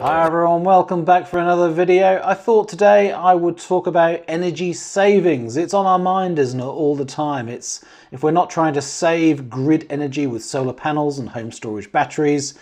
Hi everyone, welcome back for another video. I thought today I would talk about energy savings. It's on our mind, isn't it, all the time. It's if we're not trying to save grid energy with solar panels and home storage batteries,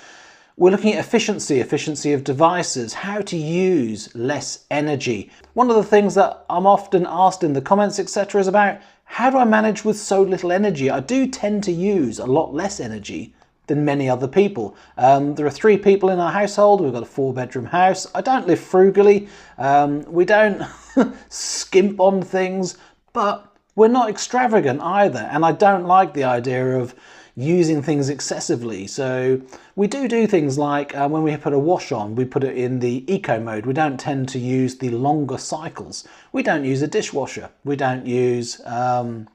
we're looking at efficiency, efficiency of devices, how to use less energy. One of the things that I'm often asked in the comments, etc., is about how do I manage with so little energy? I do tend to use a lot less energy than many other people. Um, there are three people in our household. We've got a four bedroom house. I don't live frugally. Um, we don't skimp on things, but we're not extravagant either. And I don't like the idea of using things excessively. So we do do things like uh, when we put a wash on, we put it in the eco mode. We don't tend to use the longer cycles. We don't use a dishwasher. We don't use um,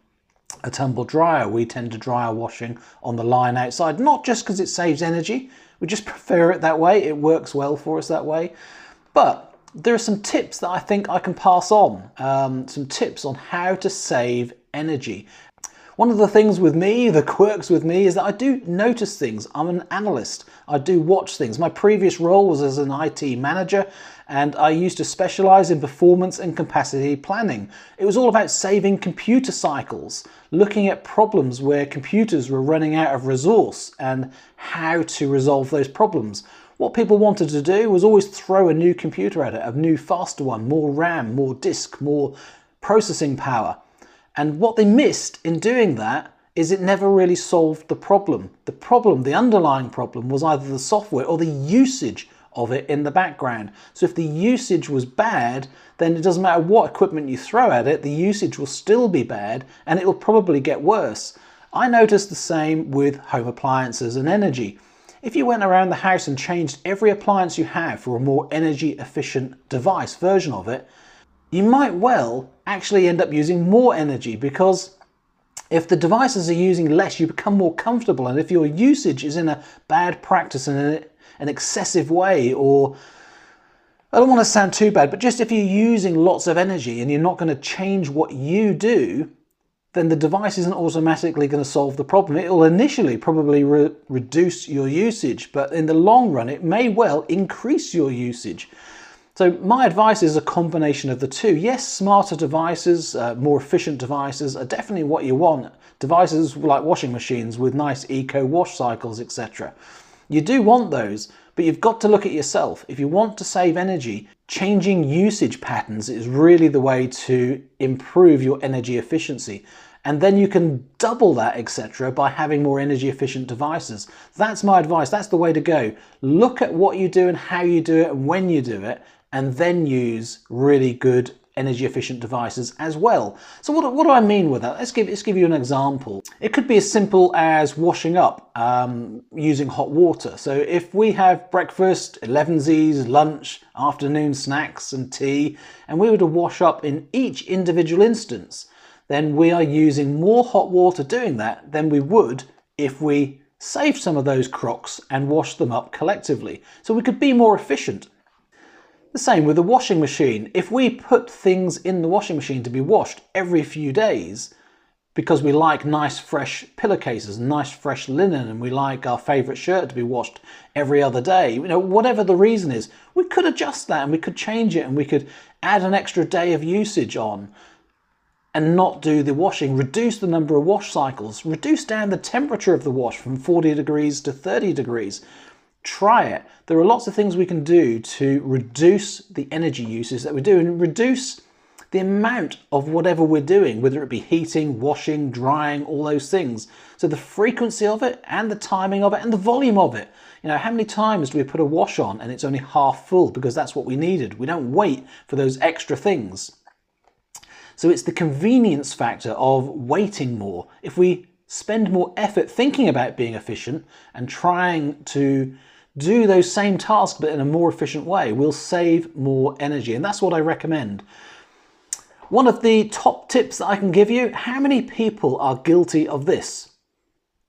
a tumble dryer. We tend to dry our washing on the line outside, not just because it saves energy. We just prefer it that way. It works well for us that way. But there are some tips that I think I can pass on. Um, some tips on how to save energy. One of the things with me, the quirks with me, is that I do notice things. I'm an analyst. I do watch things. My previous role was as an IT manager, and I used to specialize in performance and capacity planning. It was all about saving computer cycles, looking at problems where computers were running out of resource and how to resolve those problems. What people wanted to do was always throw a new computer at it, a new faster one, more RAM, more disk, more processing power. And what they missed in doing that is it never really solved the problem. The problem, the underlying problem, was either the software or the usage of it in the background. So if the usage was bad, then it doesn't matter what equipment you throw at it, the usage will still be bad and it will probably get worse. I noticed the same with home appliances and energy. If you went around the house and changed every appliance you have for a more energy efficient device version of it, you might well actually end up using more energy because if the devices are using less, you become more comfortable. And if your usage is in a bad practice and an excessive way, or I don't want to sound too bad, but just if you're using lots of energy and you're not going to change what you do, then the device isn't automatically going to solve the problem. It will initially probably re reduce your usage, but in the long run, it may well increase your usage. So my advice is a combination of the two. Yes, smarter devices, uh, more efficient devices are definitely what you want. Devices like washing machines with nice eco wash cycles, etc. You do want those, but you've got to look at yourself. If you want to save energy, changing usage patterns is really the way to improve your energy efficiency. And then you can double that, etc., by having more energy efficient devices. That's my advice. That's the way to go. Look at what you do and how you do it and when you do it, and then use really good energy efficient devices as well. So what, what do I mean with that? Let's give, let's give you an example. It could be as simple as washing up um, using hot water. So if we have breakfast, 11Zs, lunch, afternoon snacks and tea, and we were to wash up in each individual instance, then we are using more hot water doing that than we would if we saved some of those crocks and washed them up collectively. So we could be more efficient. The same with the washing machine. If we put things in the washing machine to be washed every few days, because we like nice fresh pillowcases, nice fresh linen, and we like our favourite shirt to be washed every other day, you know, whatever the reason is, we could adjust that and we could change it and we could add an extra day of usage on and not do the washing, reduce the number of wash cycles, reduce down the temperature of the wash from 40 degrees to 30 degrees, try it. There are lots of things we can do to reduce the energy uses that we do and reduce the amount of whatever we're doing, whether it be heating, washing, drying, all those things. So the frequency of it and the timing of it and the volume of it. You know, how many times do we put a wash on and it's only half full because that's what we needed? We don't wait for those extra things. So it's the convenience factor of waiting more. If we spend more effort thinking about being efficient and trying to do those same tasks but in a more efficient way. We'll save more energy and that's what I recommend. One of the top tips that I can give you, how many people are guilty of this?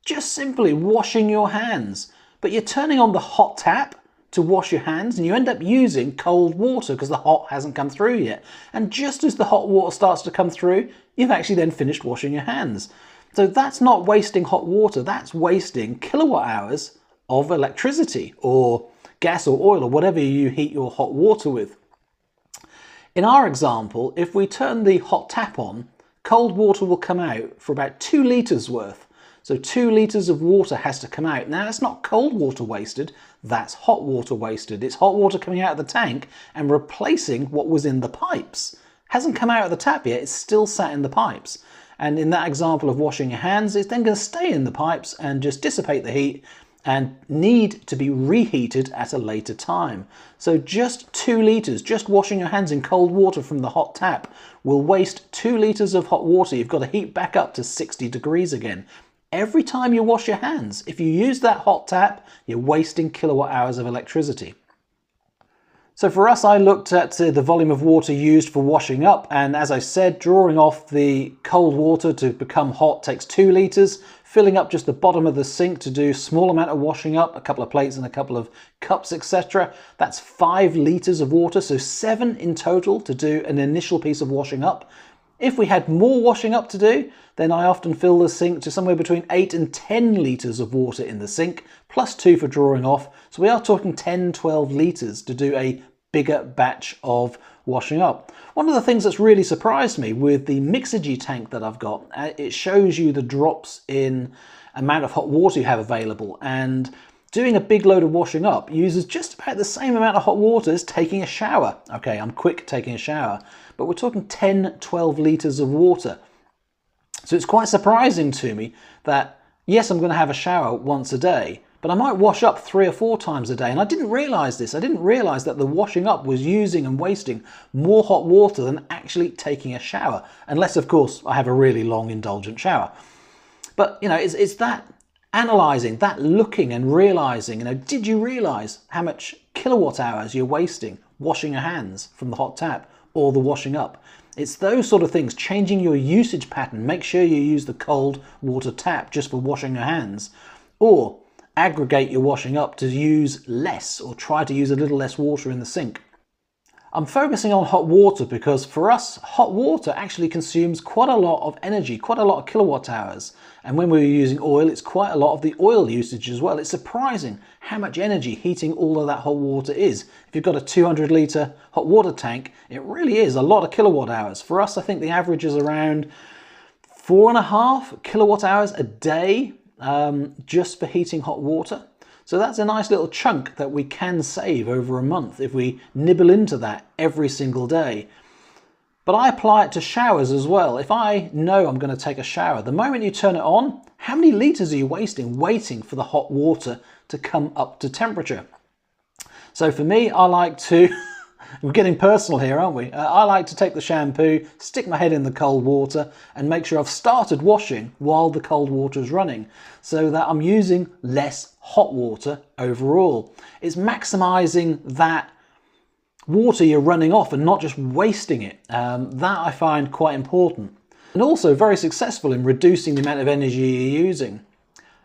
Just simply washing your hands, but you're turning on the hot tap to wash your hands and you end up using cold water because the hot hasn't come through yet. And just as the hot water starts to come through, you've actually then finished washing your hands. So that's not wasting hot water, that's wasting kilowatt hours of electricity or gas or oil or whatever you heat your hot water with. In our example, if we turn the hot tap on, cold water will come out for about two litres worth. So two litres of water has to come out. Now, that's not cold water wasted, that's hot water wasted. It's hot water coming out of the tank and replacing what was in the pipes. Hasn't come out of the tap yet, it's still sat in the pipes. And in that example of washing your hands, it's then going to stay in the pipes and just dissipate the heat and need to be reheated at a later time. So just two litres, just washing your hands in cold water from the hot tap will waste two litres of hot water. You've got to heat back up to 60 degrees again. Every time you wash your hands, if you use that hot tap, you're wasting kilowatt hours of electricity. So for us, I looked at uh, the volume of water used for washing up, and as I said, drawing off the cold water to become hot takes two litres, filling up just the bottom of the sink to do small amount of washing up, a couple of plates and a couple of cups, etc. That's five litres of water, so seven in total to do an initial piece of washing up. If we had more washing up to do, then I often fill the sink to somewhere between 8 and 10 litres of water in the sink, plus 2 for drawing off. So we are talking 10, 12 litres to do a bigger batch of washing up. One of the things that's really surprised me with the Mixergy tank that I've got, uh, it shows you the drops in amount of hot water you have available and doing a big load of washing up uses just about the same amount of hot water as taking a shower. Okay, I'm quick taking a shower, but we're talking 10, 12 litres of water. So it's quite surprising to me that, yes, I'm going to have a shower once a day, but I might wash up three or four times a day. And I didn't realize this. I didn't realize that the washing up was using and wasting more hot water than actually taking a shower. Unless, of course, I have a really long, indulgent shower. But, you know, it's, it's that analyzing, that looking and realizing, you know, did you realize how much kilowatt hours you're wasting washing your hands from the hot tap or the washing up? It's those sort of things, changing your usage pattern. Make sure you use the cold water tap just for washing your hands. Or aggregate your washing up to use less or try to use a little less water in the sink. I'm focusing on hot water because for us, hot water actually consumes quite a lot of energy, quite a lot of kilowatt hours. And when we're using oil, it's quite a lot of the oil usage as well. It's surprising how much energy heating all of that hot water is. If you've got a 200 litre hot water tank, it really is a lot of kilowatt hours. For us, I think the average is around four and a half kilowatt hours a day um, just for heating hot water. So that's a nice little chunk that we can save over a month if we nibble into that every single day. But I apply it to showers as well. If I know I'm going to take a shower, the moment you turn it on, how many litres are you wasting waiting for the hot water to come up to temperature? So for me, I like to We're getting personal here, aren't we? Uh, I like to take the shampoo, stick my head in the cold water, and make sure I've started washing while the cold water is running so that I'm using less hot water overall. It's maximizing that water you're running off and not just wasting it. Um, that I find quite important. And also very successful in reducing the amount of energy you're using.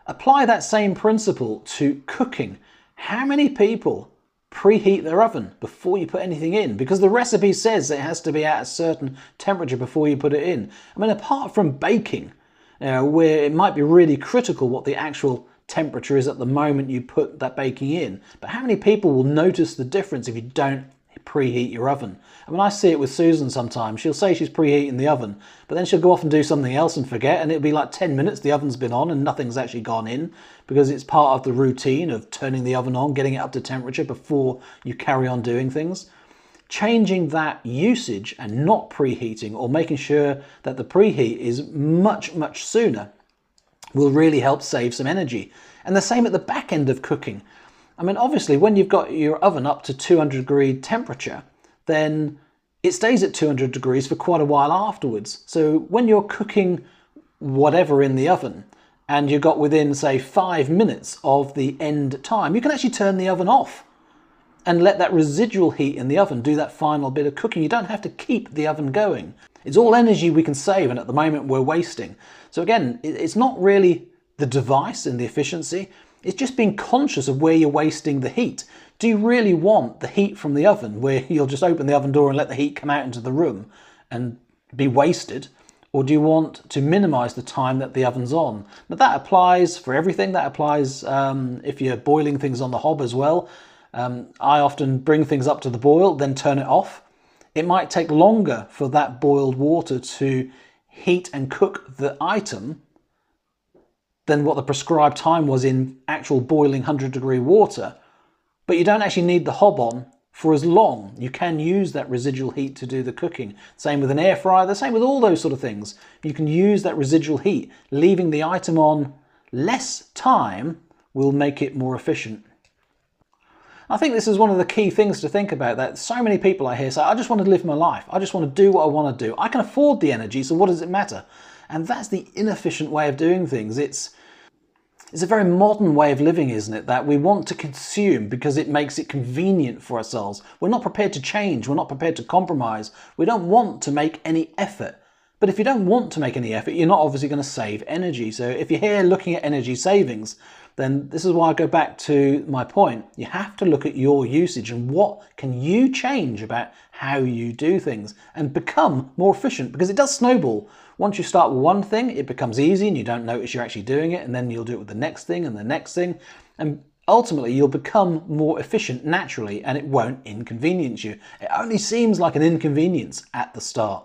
Apply that same principle to cooking. How many people preheat their oven before you put anything in because the recipe says it has to be at a certain temperature before you put it in. I mean, apart from baking, where it might be really critical what the actual temperature is at the moment you put that baking in, but how many people will notice the difference if you don't preheat your oven. I mean, I see it with Susan sometimes. She'll say she's preheating the oven, but then she'll go off and do something else and forget, and it'll be like 10 minutes the oven's been on and nothing's actually gone in because it's part of the routine of turning the oven on, getting it up to temperature before you carry on doing things. Changing that usage and not preheating or making sure that the preheat is much, much sooner will really help save some energy. And the same at the back end of cooking. I mean, obviously, when you've got your oven up to 200 degree temperature, then it stays at 200 degrees for quite a while afterwards. So when you're cooking whatever in the oven, and you've got within, say, five minutes of the end time, you can actually turn the oven off and let that residual heat in the oven do that final bit of cooking. You don't have to keep the oven going. It's all energy we can save, and at the moment we're wasting. So again, it's not really the device and the efficiency, it's just being conscious of where you're wasting the heat. Do you really want the heat from the oven where you'll just open the oven door and let the heat come out into the room and be wasted? Or do you want to minimize the time that the oven's on? Now that applies for everything. That applies um, if you're boiling things on the hob as well. Um, I often bring things up to the boil, then turn it off. It might take longer for that boiled water to heat and cook the item than what the prescribed time was in actual boiling 100 degree water. But you don't actually need the hob on for as long. You can use that residual heat to do the cooking. Same with an air fryer, the same with all those sort of things. You can use that residual heat. Leaving the item on less time will make it more efficient. I think this is one of the key things to think about that so many people I hear say, I just want to live my life. I just want to do what I want to do. I can afford the energy, so what does it matter? And that's the inefficient way of doing things. It's it's a very modern way of living, isn't it? That we want to consume because it makes it convenient for ourselves. We're not prepared to change. We're not prepared to compromise. We don't want to make any effort. But if you don't want to make any effort, you're not obviously going to save energy. So if you're here looking at energy savings, then this is why I go back to my point. You have to look at your usage and what can you change about how you do things and become more efficient because it does snowball. Once you start with one thing, it becomes easy and you don't notice you're actually doing it and then you'll do it with the next thing and the next thing. And ultimately you'll become more efficient naturally and it won't inconvenience you. It only seems like an inconvenience at the start.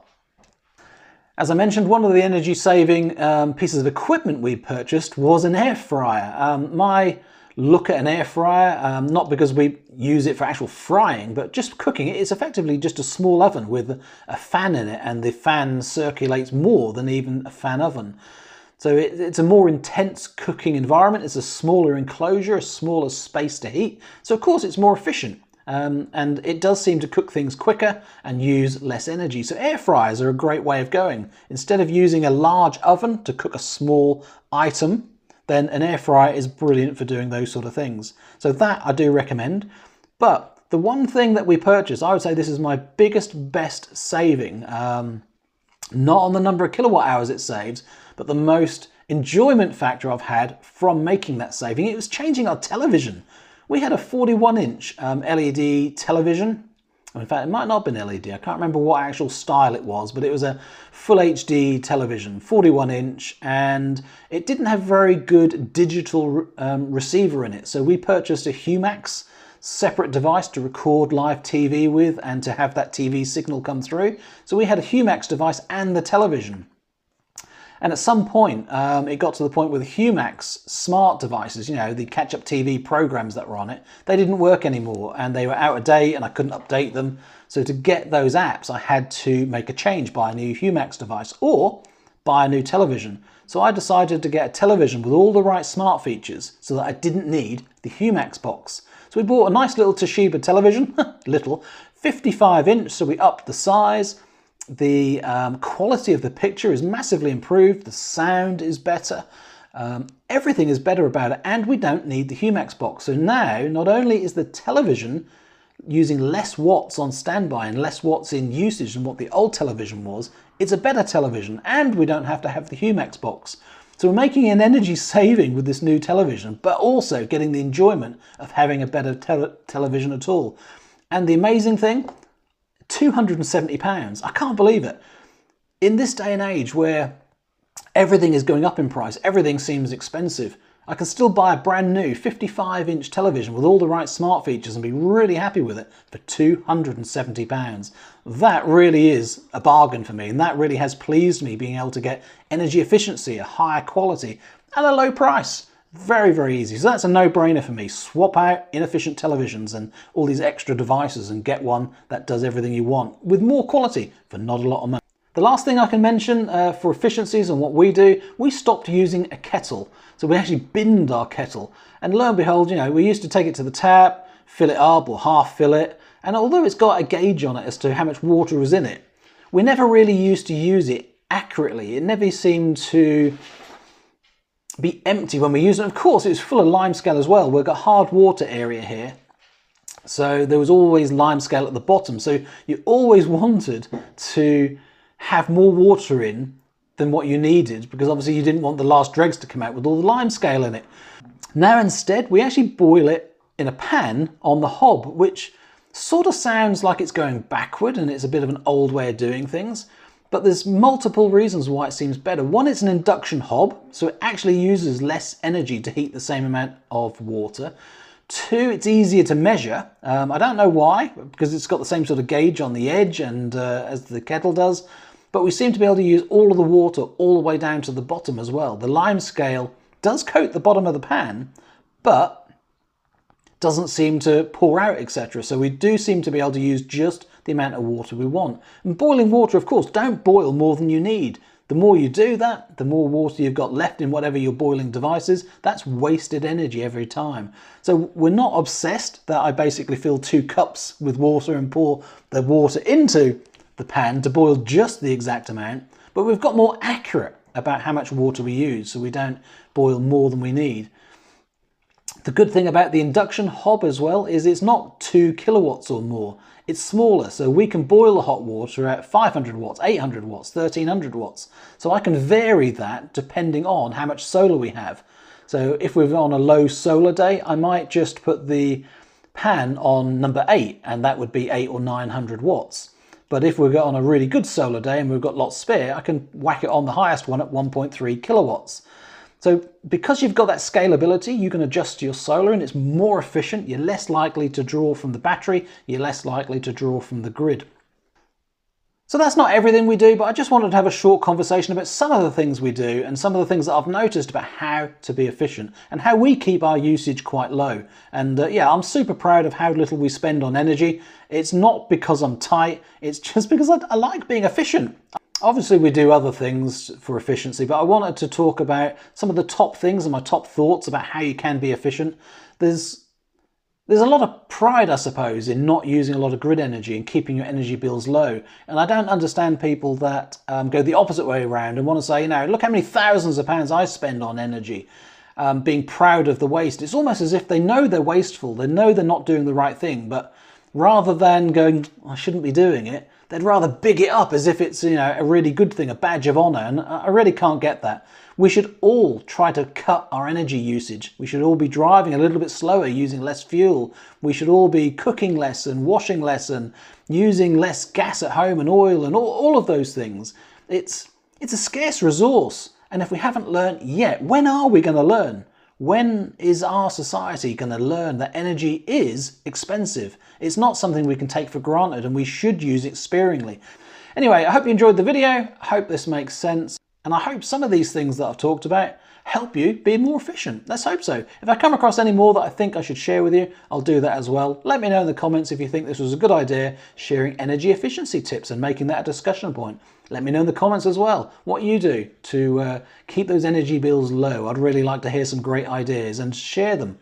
As I mentioned, one of the energy saving um, pieces of equipment we purchased was an air fryer. Um, my look at an air fryer, um, not because we use it for actual frying, but just cooking it. It's effectively just a small oven with a fan in it, and the fan circulates more than even a fan oven. So it, it's a more intense cooking environment. It's a smaller enclosure, a smaller space to heat. So of course it's more efficient. Um, and it does seem to cook things quicker and use less energy. So air fryers are a great way of going. Instead of using a large oven to cook a small item, then an air fryer is brilliant for doing those sort of things. So that I do recommend. But the one thing that we purchased, I would say this is my biggest, best saving. Um, not on the number of kilowatt hours it saves, but the most enjoyment factor I've had from making that saving. It was changing our television. We had a 41 inch um, LED television. In fact, it might not have been LED. I can't remember what actual style it was, but it was a full HD television, 41 inch, and it didn't have very good digital um, receiver in it. So we purchased a Humax separate device to record live TV with and to have that TV signal come through. So we had a Humax device and the television. And at some point, um, it got to the point with Humax smart devices, you know, the catch-up TV programs that were on it, they didn't work anymore and they were out of date and I couldn't update them. So to get those apps, I had to make a change, buy a new Humax device or buy a new television. So I decided to get a television with all the right smart features so that I didn't need the Humax box. So we bought a nice little Toshiba television, little, 55 inch, so we upped the size, the um, quality of the picture is massively improved, the sound is better, um, everything is better about it, and we don't need the Humax box. So now, not only is the television using less watts on standby and less watts in usage than what the old television was, it's a better television, and we don't have to have the Humax box. So we're making an energy saving with this new television, but also getting the enjoyment of having a better te television at all. And the amazing thing, £270. I can't believe it. In this day and age where everything is going up in price, everything seems expensive, I can still buy a brand new 55 inch television with all the right smart features and be really happy with it for £270. That really is a bargain for me and that really has pleased me being able to get energy efficiency, a higher quality and a low price. Very, very easy. So that's a no-brainer for me. Swap out inefficient televisions and all these extra devices and get one that does everything you want with more quality for not a lot of money. The last thing I can mention uh, for efficiencies and what we do, we stopped using a kettle. So we actually binned our kettle. And lo and behold, you know, we used to take it to the tap, fill it up or half fill it. And although it's got a gauge on it as to how much water was in it, we never really used to use it accurately. It never seemed to be empty when we use it. Of course, it's full of limescale as well. We've got hard water area here. So there was always limescale at the bottom. So you always wanted to have more water in than what you needed because obviously you didn't want the last dregs to come out with all the limescale in it. Now instead, we actually boil it in a pan on the hob, which sort of sounds like it's going backward and it's a bit of an old way of doing things. But there's multiple reasons why it seems better. One, it's an induction hob, so it actually uses less energy to heat the same amount of water. Two, it's easier to measure. Um, I don't know why, because it's got the same sort of gauge on the edge and uh, as the kettle does, but we seem to be able to use all of the water all the way down to the bottom as well. The lime scale does coat the bottom of the pan, but doesn't seem to pour out, etc. So we do seem to be able to use just the amount of water we want. And boiling water, of course, don't boil more than you need. The more you do that, the more water you've got left in whatever your boiling device is. That's wasted energy every time. So we're not obsessed that I basically fill two cups with water and pour the water into the pan to boil just the exact amount, but we've got more accurate about how much water we use so we don't boil more than we need. The good thing about the induction hob as well is it's not 2 kilowatts or more. It's smaller, so we can boil the hot water at 500 watts, 800 watts, 1300 watts. So I can vary that depending on how much solar we have. So if we're on a low solar day, I might just put the pan on number 8, and that would be 8 or 900 watts. But if we've got on a really good solar day and we've got lots spare, I can whack it on the highest one at 1.3 kilowatts. So because you've got that scalability, you can adjust your solar and it's more efficient. You're less likely to draw from the battery. You're less likely to draw from the grid. So that's not everything we do, but I just wanted to have a short conversation about some of the things we do and some of the things that I've noticed about how to be efficient and how we keep our usage quite low. And uh, yeah, I'm super proud of how little we spend on energy. It's not because I'm tight, it's just because I, I like being efficient. Obviously we do other things for efficiency, but I wanted to talk about some of the top things and my top thoughts about how you can be efficient. There's there's a lot of pride, I suppose, in not using a lot of grid energy and keeping your energy bills low. And I don't understand people that um, go the opposite way around and want to say, you know, look how many thousands of pounds I spend on energy, um, being proud of the waste. It's almost as if they know they're wasteful, they know they're not doing the right thing, but rather than going, I shouldn't be doing it, they'd rather big it up as if it's you know a really good thing, a badge of honour, and I really can't get that. We should all try to cut our energy usage. We should all be driving a little bit slower, using less fuel. We should all be cooking less and washing less and using less gas at home and oil and all, all of those things. It's, it's a scarce resource. And if we haven't learned yet, when are we going to learn? When is our society going to learn that energy is expensive? It's not something we can take for granted and we should use it sparingly. Anyway, I hope you enjoyed the video. I hope this makes sense. And I hope some of these things that I've talked about help you be more efficient. Let's hope so. If I come across any more that I think I should share with you, I'll do that as well. Let me know in the comments if you think this was a good idea, sharing energy efficiency tips and making that a discussion point. Let me know in the comments as well what you do to uh, keep those energy bills low. I'd really like to hear some great ideas and share them.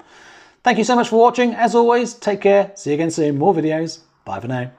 Thank you so much for watching. As always, take care. See you again soon. More videos. Bye for now.